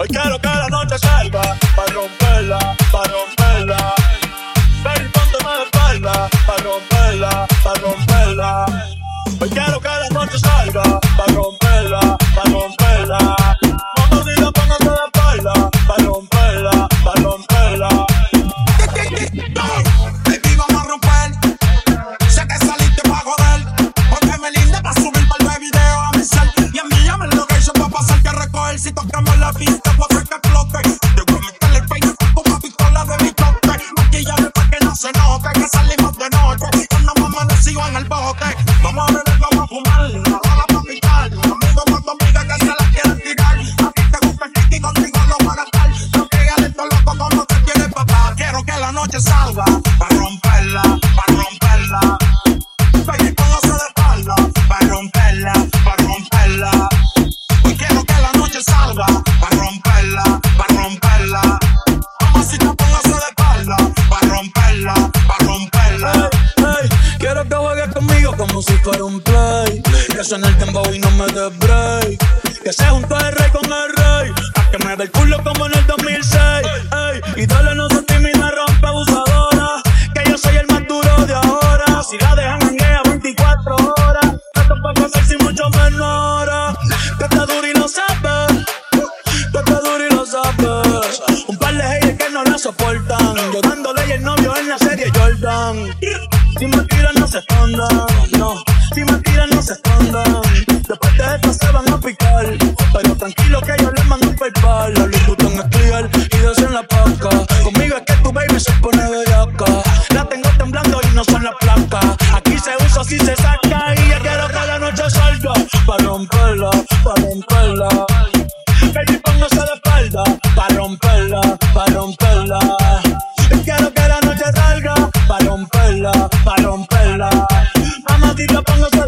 Hoy quiero que la noche salga para romperla, para romperla. Ven pónteme de espalda para romperla, para romperla. Hoy quiero que la noche salga para romperla, que salimos de noche. Cuando me amanecido en el bote. Vamos a beber, vamos a fumar. Una bala pa' picar. Amigo con tu amiga que se la quieren tirar. A ti te gusta el kiki, contigo lo van a gastar. No que esto loco como te quiere papá. Quiero que la noche salga. Pa' romperla, pa' romperla. Baby, póngase de espalda. Pa' romperla, pa' romperla. Quiero que la noche salga. Pa' romperla, pa' romperla. Un play. Que suene el tempo y no me des break. Que se junto el rey con el rey. A que me dé el culo como en el 2006. Ey, y dale no se rompe abusadora. Que yo soy el más duro de ahora. Si la dejan janguea 24 horas. Pa' pasar sin mucho menor. Que está duro y lo sabes. Que está duro y lo sabes. Un par de haters que no la soportan. Yo dándole y el novio en la serie Jordan. Si me tiran, no se escondan. verbal, a le gustan escribir y desean la paca. Conmigo es que tu baby se pone bellaca. La tengo temblando y no son las placas. Aquí se usa si se saca y yo quiero que la noche salga. Pa' romperla, pa' romperla. Baby, póngase de espalda, pa' romperla, pa' romperla. Quiero que la noche salga, pa' romperla, pa' romperla. Mamadita, póngase